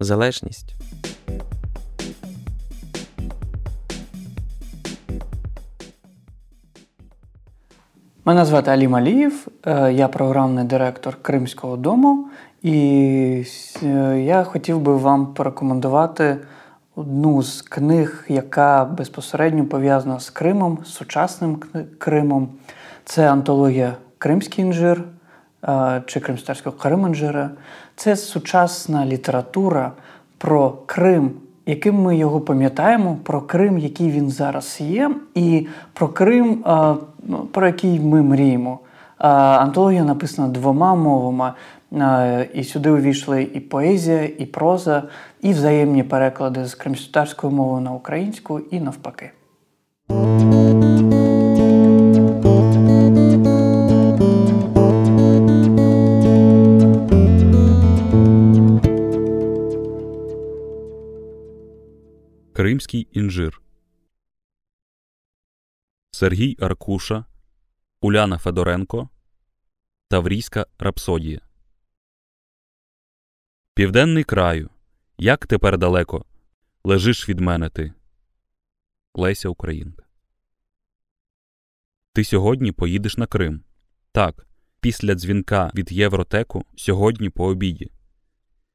залежність. Мене звати Алі Маліїв, е, я програмний директор Кримського дому, і е, я хотів би вам порекомендувати одну з книг, яка безпосередньо пов'язана з Кримом, з сучасним Кримом. Це антологія Кримський інжир чи Кримстарського Кримінжира. Це сучасна література про Крим яким ми його пам'ятаємо, про Крим, який він зараз є, і про Крим, ну, про який ми мріємо. Антологія написана двома мовами, і сюди увійшли і поезія, і проза, і взаємні переклади з кримськотарської мови на українську, і навпаки. Кримський інжир Сергій Аркуша, Уляна Федоренко Таврійська рапсодія. Південний краю. Як тепер далеко лежиш від мене ти. Леся Українка. Ти сьогодні поїдеш на Крим. Так. Після дзвінка від Євротеку сьогодні по обіді.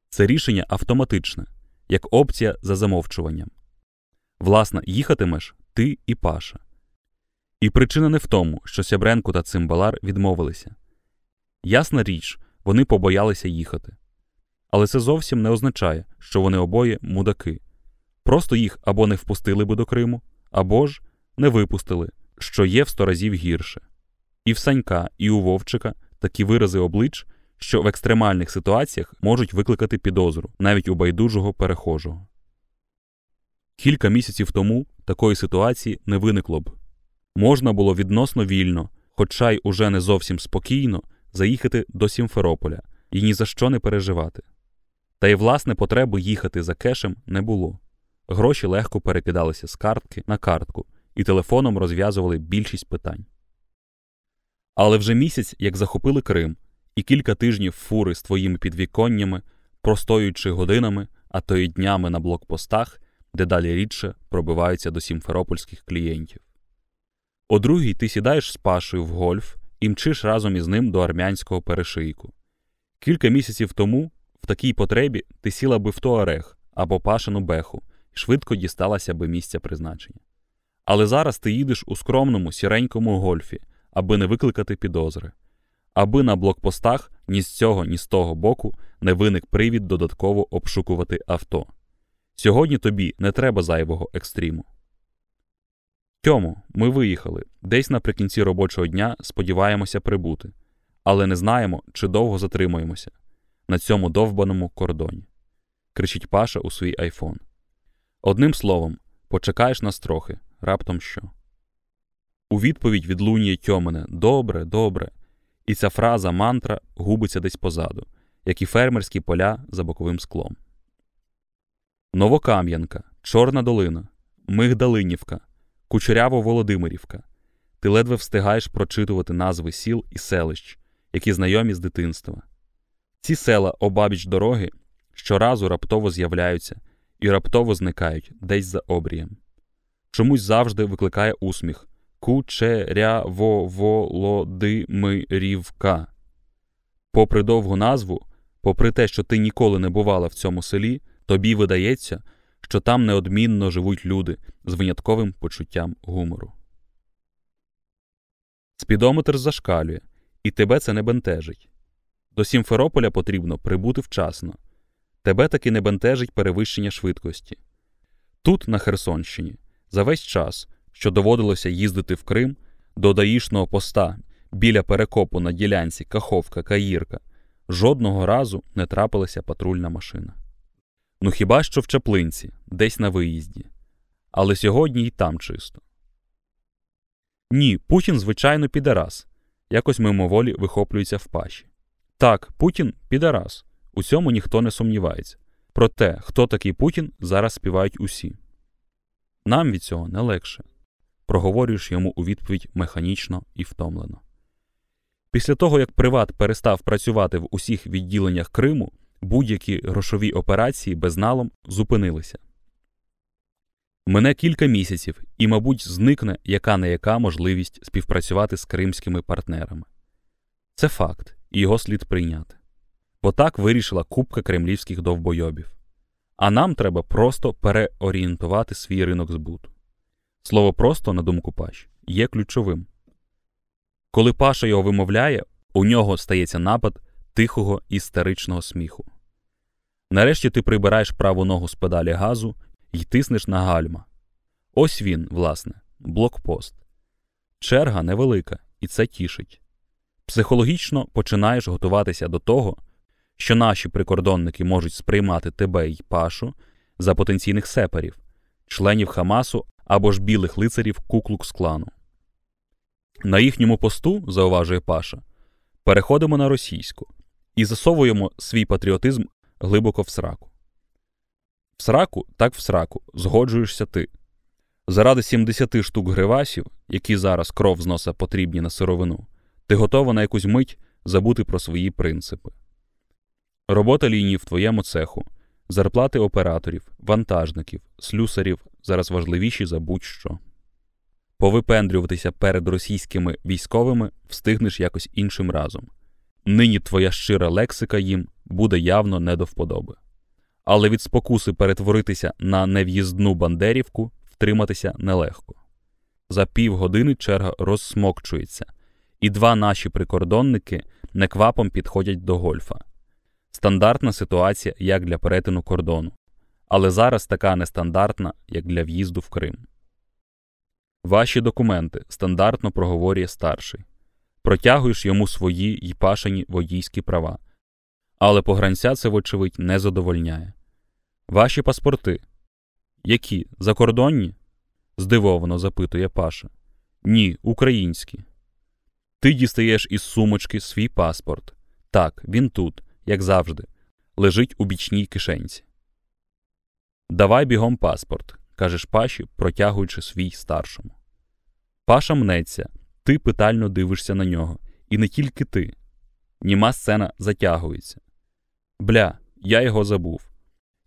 Це рішення автоматичне, як опція за замовчуванням. Власне, їхатимеш ти і Паша. І причина не в тому, що Сябренко та Цимбалар відмовилися. Ясна річ, вони побоялися їхати. Але це зовсім не означає, що вони обоє мудаки. Просто їх або не впустили би до Криму, або ж не випустили, що є в сто разів гірше. І в Санька, і у Вовчика такі вирази облич, що в екстремальних ситуаціях можуть викликати підозру навіть у байдужого перехожого. Кілька місяців тому такої ситуації не виникло б. Можна було відносно вільно, хоча й уже не зовсім спокійно, заїхати до Сімферополя і ні за що не переживати. Та й власне потреби їхати за кешем не було. Гроші легко перекидалися з картки на картку і телефоном розв'язували більшість питань. Але вже місяць, як захопили Крим, і кілька тижнів фури з твоїми підвіконнями, простоюючи годинами, а то й днями на блокпостах дедалі рідше пробиваються до сімферопольських клієнтів. О другій ти сідаєш з Пашою в гольф і мчиш разом із ним до армянського перешийку. Кілька місяців тому в такій потребі ти сіла би в Туарег або Пашину беху і швидко дісталася би місця призначення. Але зараз ти їдеш у скромному сіренькому гольфі, аби не викликати підозри, аби на блокпостах ні з цього, ні з того боку не виник привід додатково обшукувати авто. Сьогодні тобі не треба зайвого екстріму. Тьому, ми виїхали. Десь наприкінці робочого дня сподіваємося прибути, але не знаємо, чи довго затримуємося на цьому довбаному кордоні. кричить Паша у свій айфон. Одним словом, почекаєш нас трохи, раптом що. У відповідь відлунює Тьомене Добре, добре. І ця фраза мантра губиться десь позаду, як і фермерські поля за боковим склом. Новокам'янка, Чорна долина, Мигдалинівка, Кучеряво-Володимирівка. Ти ледве встигаєш прочитувати назви сіл і селищ, які знайомі з дитинства. Ці села обабіч дороги щоразу раптово з'являються і раптово зникають десь за обрієм. Чомусь завжди викликає усміх Кучеряво-Володимирівка. Попри довгу назву, попри те, що ти ніколи не бувала в цьому селі. Тобі видається, що там неодмінно живуть люди з винятковим почуттям гумору. Спідометр зашкалює, і тебе це не бентежить. До Сімферополя потрібно прибути вчасно. Тебе таки не бентежить перевищення швидкості. Тут, на Херсонщині, за весь час, що доводилося їздити в Крим до даїшного поста біля перекопу на ділянці Каховка Каїрка, жодного разу не трапилася патрульна машина. Ну хіба що в Чаплинці, десь на виїзді. Але сьогодні й там чисто. Ні, Путін, звичайно, підарас. Якось мимоволі вихоплюється в паші. Так, Путін підарас. У цьому ніхто не сумнівається. Про те, хто такий Путін, зараз співають усі. Нам від цього не легше. Проговорюєш йому у відповідь механічно і втомлено. Після того, як Приват перестав працювати в усіх відділеннях Криму, будь-які грошові операції безналом зупинилися. Мине кілька місяців і, мабуть, зникне яка не яка можливість співпрацювати з кримськими партнерами. Це факт, і його слід прийняти. Бо так вирішила купка кремлівських довбойобів. А нам треба просто переорієнтувати свій ринок збуту. Слово просто, на думку Паш, є ключовим. Коли Паша його вимовляє, у нього стається напад тихого істеричного сміху. Нарешті ти прибираєш праву ногу з педалі газу і тиснеш на гальма. Ось він, власне, блокпост. Черга невелика, і це тішить. Психологічно починаєш готуватися до того, що наші прикордонники можуть сприймати тебе й пашу за потенційних сепарів, членів Хамасу або ж білих лицарів Куклукс клану. На їхньому посту, зауважує Паша, переходимо на російську і засовуємо свій патріотизм глибоко в сраку. В сраку, так в сраку, згоджуєшся ти. Заради 70 штук гривасів, які зараз кров з носа потрібні на сировину, ти готова на якусь мить забути про свої принципи. Робота лінії в твоєму цеху, зарплати операторів, вантажників, слюсарів зараз важливіші за будь-що. Повипендрюватися перед російськими військовими встигнеш якось іншим разом. Нині твоя щира лексика їм буде явно не до вподоби. Але від спокуси перетворитися на нев'їздну бандерівку втриматися нелегко. За півгодини черга розсмокчується, і два наші прикордонники неквапом підходять до гольфа. Стандартна ситуація як для перетину кордону, але зараз така нестандартна, як для в'їзду в Крим. Ваші документи стандартно проговорює старший. Протягуєш йому свої й пашані водійські права. Але погранця це, вочевидь, не задовольняє. Ваші паспорти. Які? Закордонні? здивовано запитує Паша. Ні, українські. Ти дістаєш із сумочки свій паспорт. Так, він тут, як завжди, лежить у бічній кишенці. Давай бігом паспорт, кажеш Паші, протягуючи свій старшому. Паша мнеться, ти питально дивишся на нього. І не тільки ти. Німа сцена затягується. Бля, я його забув.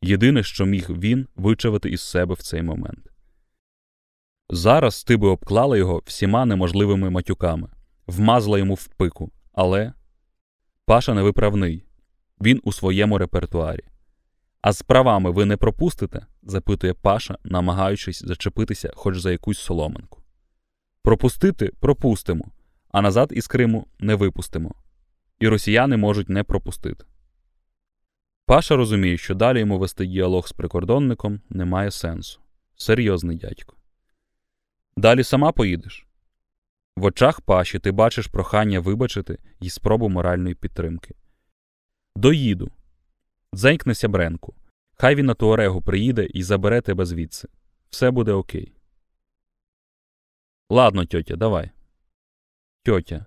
Єдине, що міг він вичавити із себе в цей момент. Зараз ти би обклала його всіма неможливими матюками, вмазала йому в пику, але Паша невиправний, він у своєму репертуарі. А з правами ви не пропустите? запитує Паша, намагаючись зачепитися хоч за якусь соломинку. Пропустити пропустимо, а назад із Криму не випустимо. І росіяни можуть не пропустити. Паша розуміє, що далі йому вести діалог з прикордонником немає сенсу. Серйозний дядько. Далі сама поїдеш. В очах Паші ти бачиш прохання вибачити і спробу моральної підтримки. Доїду. Дзенькне сябренку. Хай він на Туарегу приїде і забере тебе звідси. Все буде окей. Ладно, тьотя, давай. Тьотя.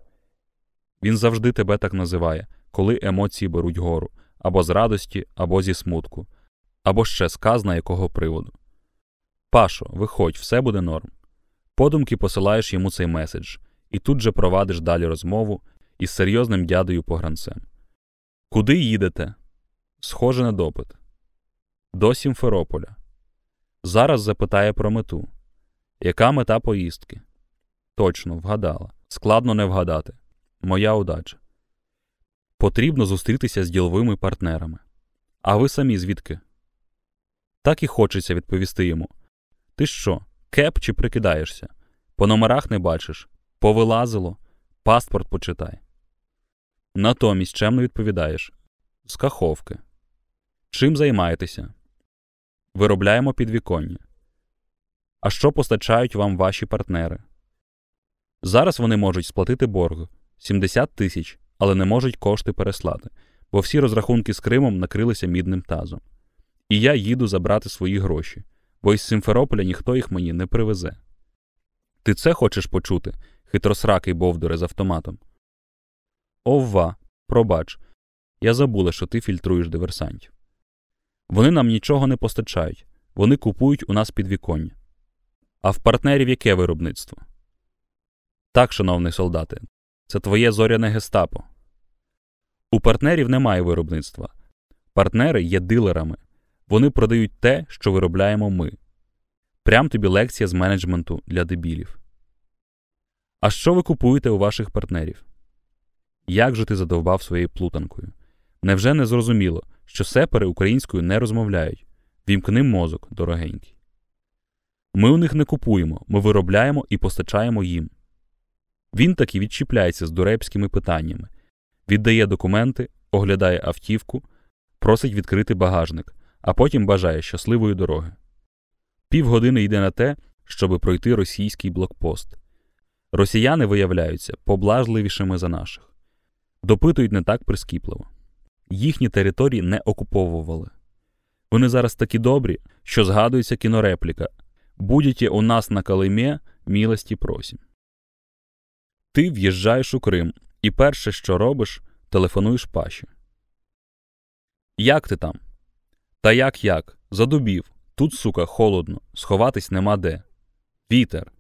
Він завжди тебе так називає, коли емоції беруть гору або з радості, або зі смутку, або ще сказна якого приводу. Пашо, виходь, все буде норм. Подумки посилаєш йому цей меседж, і тут же провадиш далі розмову із серйозним дядою погранцем. Куди їдете? Схоже на допит. До Сімферополя. Зараз запитає про мету. Яка мета поїздки? Точно, вгадала. Складно не вгадати. Моя удача. Потрібно зустрітися з діловими партнерами. А ви самі звідки? Так і хочеться відповісти йому. Ти що, кеп чи прикидаєшся? По номерах не бачиш, повилазило, паспорт почитай. Натомість чемно відповідаєш з каховки. Чим займаєтеся? Виробляємо підвіконня. А що постачають вам ваші партнери? Зараз вони можуть сплатити борг 70 тисяч але не можуть кошти переслати, бо всі розрахунки з Кримом накрилися мідним тазом. І я їду забрати свої гроші, бо із Симферополя ніхто їх мені не привезе. Ти це хочеш почути, хитросракий бовдуре з автоматом? Овва, пробач, я забула, що ти фільтруєш диверсантів. Вони нам нічого не постачають, вони купують у нас підвіконня. А в партнерів яке виробництво? Так, шановний солдате, це твоє зоряне гестапо. У партнерів немає виробництва. Партнери є дилерами. Вони продають те, що виробляємо ми. Прям тобі лекція з менеджменту для дебілів. А що ви купуєте у ваших партнерів? Як же ти задовбав своєю плутанкою? Невже не зрозуміло, що сепари українською не розмовляють? Вімкни мозок, дорогенький. Ми у них не купуємо, ми виробляємо і постачаємо їм. Він таки відчіпляється з дурепськими питаннями, віддає документи, оглядає автівку, просить відкрити багажник, а потім бажає щасливої дороги. Півгодини йде на те, щоби пройти російський блокпост. Росіяни виявляються поблажливішими за наших, допитують не так прискіпливо. Їхні території не окуповували. Вони зараз такі добрі, що згадується кінорепліка Будете у нас на Калимі, милості просім. Ти в'їжджаєш у Крим, і перше, що робиш, телефонуєш паші. Як ти там? Та як як? Задубів. Тут, сука, холодно, сховатись нема де. Вітер.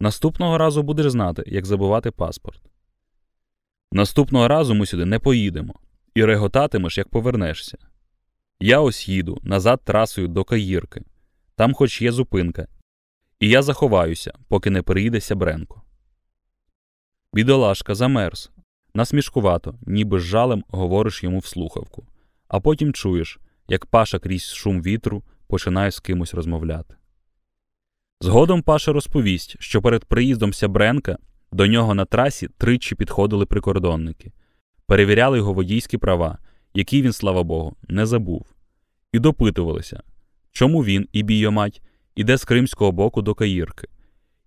Наступного разу будеш знати, як забувати паспорт. Наступного разу ми сюди не поїдемо, і реготатимеш, як повернешся. Я ось їду назад трасою до Каїрки. Там хоч є зупинка. І я заховаюся, поки не приїде Сябренко. Бідолашка замерз. Насмішкувато, ніби з жалем говориш йому в слухавку, а потім чуєш, як Паша крізь шум вітру починає з кимось розмовляти. Згодом Паша розповість, що перед приїздом Сябренка до нього на трасі тричі підходили прикордонники, перевіряли його водійські права, які він, слава Богу, не забув, і допитувалися, чому він і бійомать іде з кримського боку до Каїрки.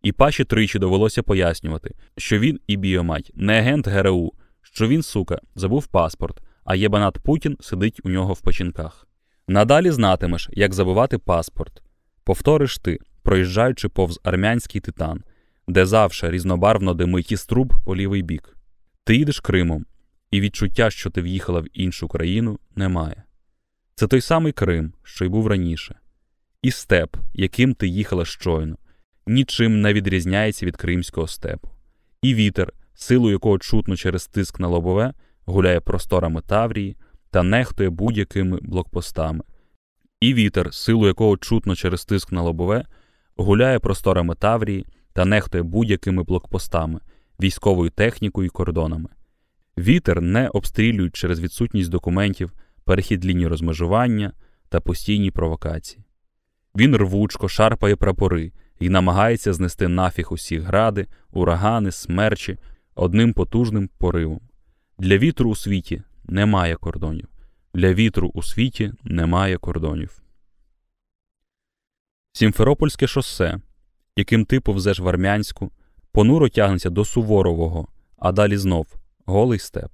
І Паші тричі довелося пояснювати, що він і бійомать не агент ГРУ, що він, сука, забув паспорт, а єбанат Путін сидить у нього в печінках. Надалі знатимеш, як забувати паспорт. Повториш ти, проїжджаючи повз армянський титан, де завше різнобарвно димить із труб по лівий бік. Ти їдеш Кримом, і відчуття, що ти в'їхала в іншу країну, немає. Це той самий Крим, що й був раніше. І степ, яким ти їхала щойно, нічим не відрізняється від кримського степу. І вітер, силу якого чутно через тиск на лобове, гуляє просторами Таврії та нехтує будь-якими блокпостами. І вітер, силу якого чутно через тиск на лобове, гуляє просторами Таврії та нехтує будь-якими блокпостами, військовою технікою і кордонами. Вітер не обстрілюють через відсутність документів, перехід лінії розмежування та постійні провокації. Він рвучко шарпає прапори і намагається знести нафіг усі гради, урагани, смерчі одним потужним поривом. Для вітру у світі немає кордонів. Для вітру у світі немає кордонів. Сімферопольське шосе, яким ти повзеш в армянську, понуро тягнеться до суворового, а далі знов голий степ.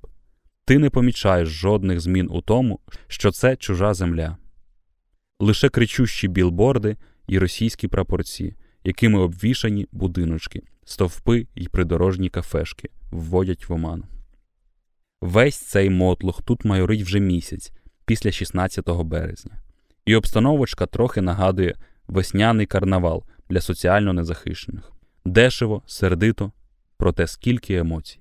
Ти не помічаєш жодних змін у тому, що це чужа земля. Лише кричущі білборди і російські прапорці, якими обвішані будиночки, стовпи й придорожні кафешки вводять в оману. Весь цей мотлух тут майорить вже місяць, після 16 березня, і обстановочка трохи нагадує весняний карнавал для соціально незахищених. Дешево, сердито, проте скільки емоцій.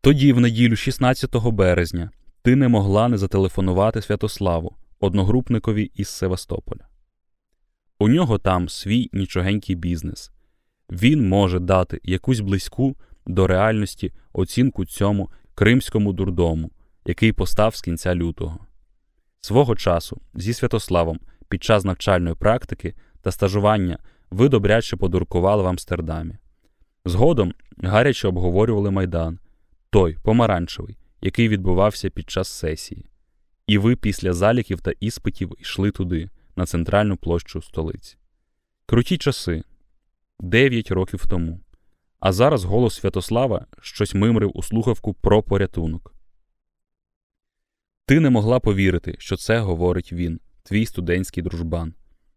Тоді, в неділю 16 березня, ти не могла не зателефонувати Святославу, одногрупникові із Севастополя. У нього там свій нічогенький бізнес. Він може дати якусь близьку до реальності оцінку цьому кримському дурдому, який постав з кінця лютого. Свого часу зі Святославом під час навчальної практики та стажування ви добряче подуркували в Амстердамі. Згодом гаряче обговорювали майдан, той помаранчевий, який відбувався під час сесії. І ви після заліків та іспитів йшли туди, на центральну площу столиці. Круті часи дев'ять років тому. А зараз голос Святослава щось мимрив у слухавку про порятунок. Ти не могла повірити, що це говорить він, твій студентський дружбан.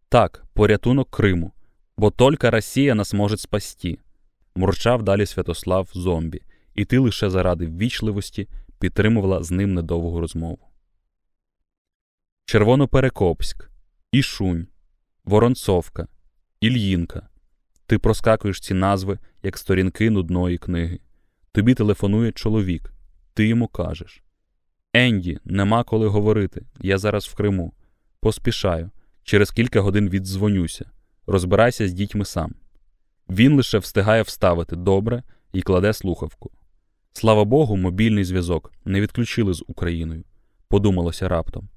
Так, порятунок Криму, бо тільки Росія нас може спасти. Мурчав далі Святослав зомбі, і ти лише заради ввічливості підтримувала з ним недовгу розмову. Червоноперекопськ, Ішунь, Воронцовка, Ільїнка. Ти проскакуєш ці назви, як сторінки нудної книги. Тобі телефонує чоловік, ти йому кажеш Енді, нема коли говорити. Я зараз в Криму. Поспішаю. Через кілька годин віддзвонюся. Розбирайся з дітьми сам. Він лише встигає вставити добре і кладе слухавку. Слава Богу, мобільний зв'язок не відключили з Україною, подумалося раптом.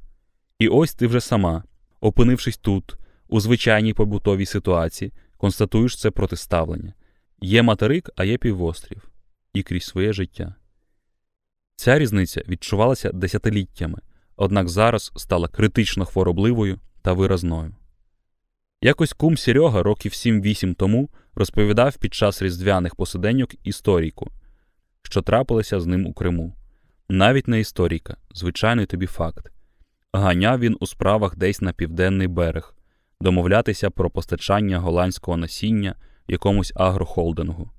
І ось ти вже сама, опинившись тут, у звичайній побутовій ситуації, констатуєш це протиставлення. Є материк, а є півострів, і крізь своє життя. Ця різниця відчувалася десятиліттями, однак зараз стала критично хворобливою та виразною. Якось кум Серега років 7-8 тому розповідав під час різдвяних посиденьок історійку, що трапилося з ним у Криму. Навіть не історійка, звичайний тобі факт. Ганяв він у справах десь на південний берег, домовлятися про постачання голландського насіння якомусь агрохолдингу,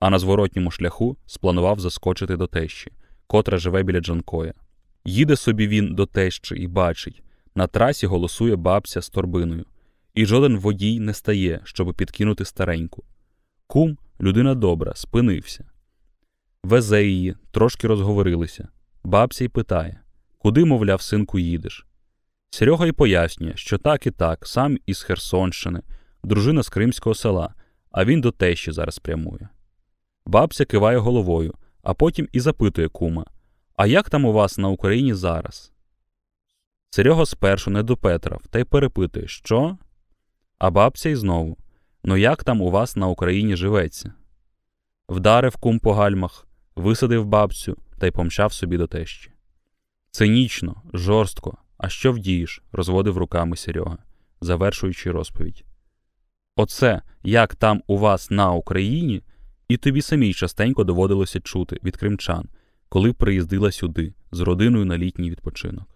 а на зворотньому шляху спланував заскочити до тещі, котра живе біля Джанкоя. Їде собі він до тещі і бачить на трасі голосує бабця з торбиною, і жоден водій не стає, щоб підкинути стареньку. Кум, людина добра, спинився. Везе її, трошки розговорилися. Бабця й питає Куди, мовляв, синку, їдеш? Серега й пояснює, що так і так, сам із Херсонщини, дружина з Кримського села, а він до тещі зараз прямує. Бабця киває головою, а потім і запитує кума А як там у вас на Україні зараз? Серега спершу не допетрав та й перепитує, що? А бабця й знову Ну як там у вас на Україні живеться? Вдарив кум по гальмах, висадив бабцю та й помчав собі до тещі. Цинічно, жорстко, а що вдієш? розводив руками Серега, завершуючи розповідь. Оце, як там у вас на Україні, і тобі самій частенько доводилося чути від кримчан, коли приїздила сюди з родиною на літній відпочинок.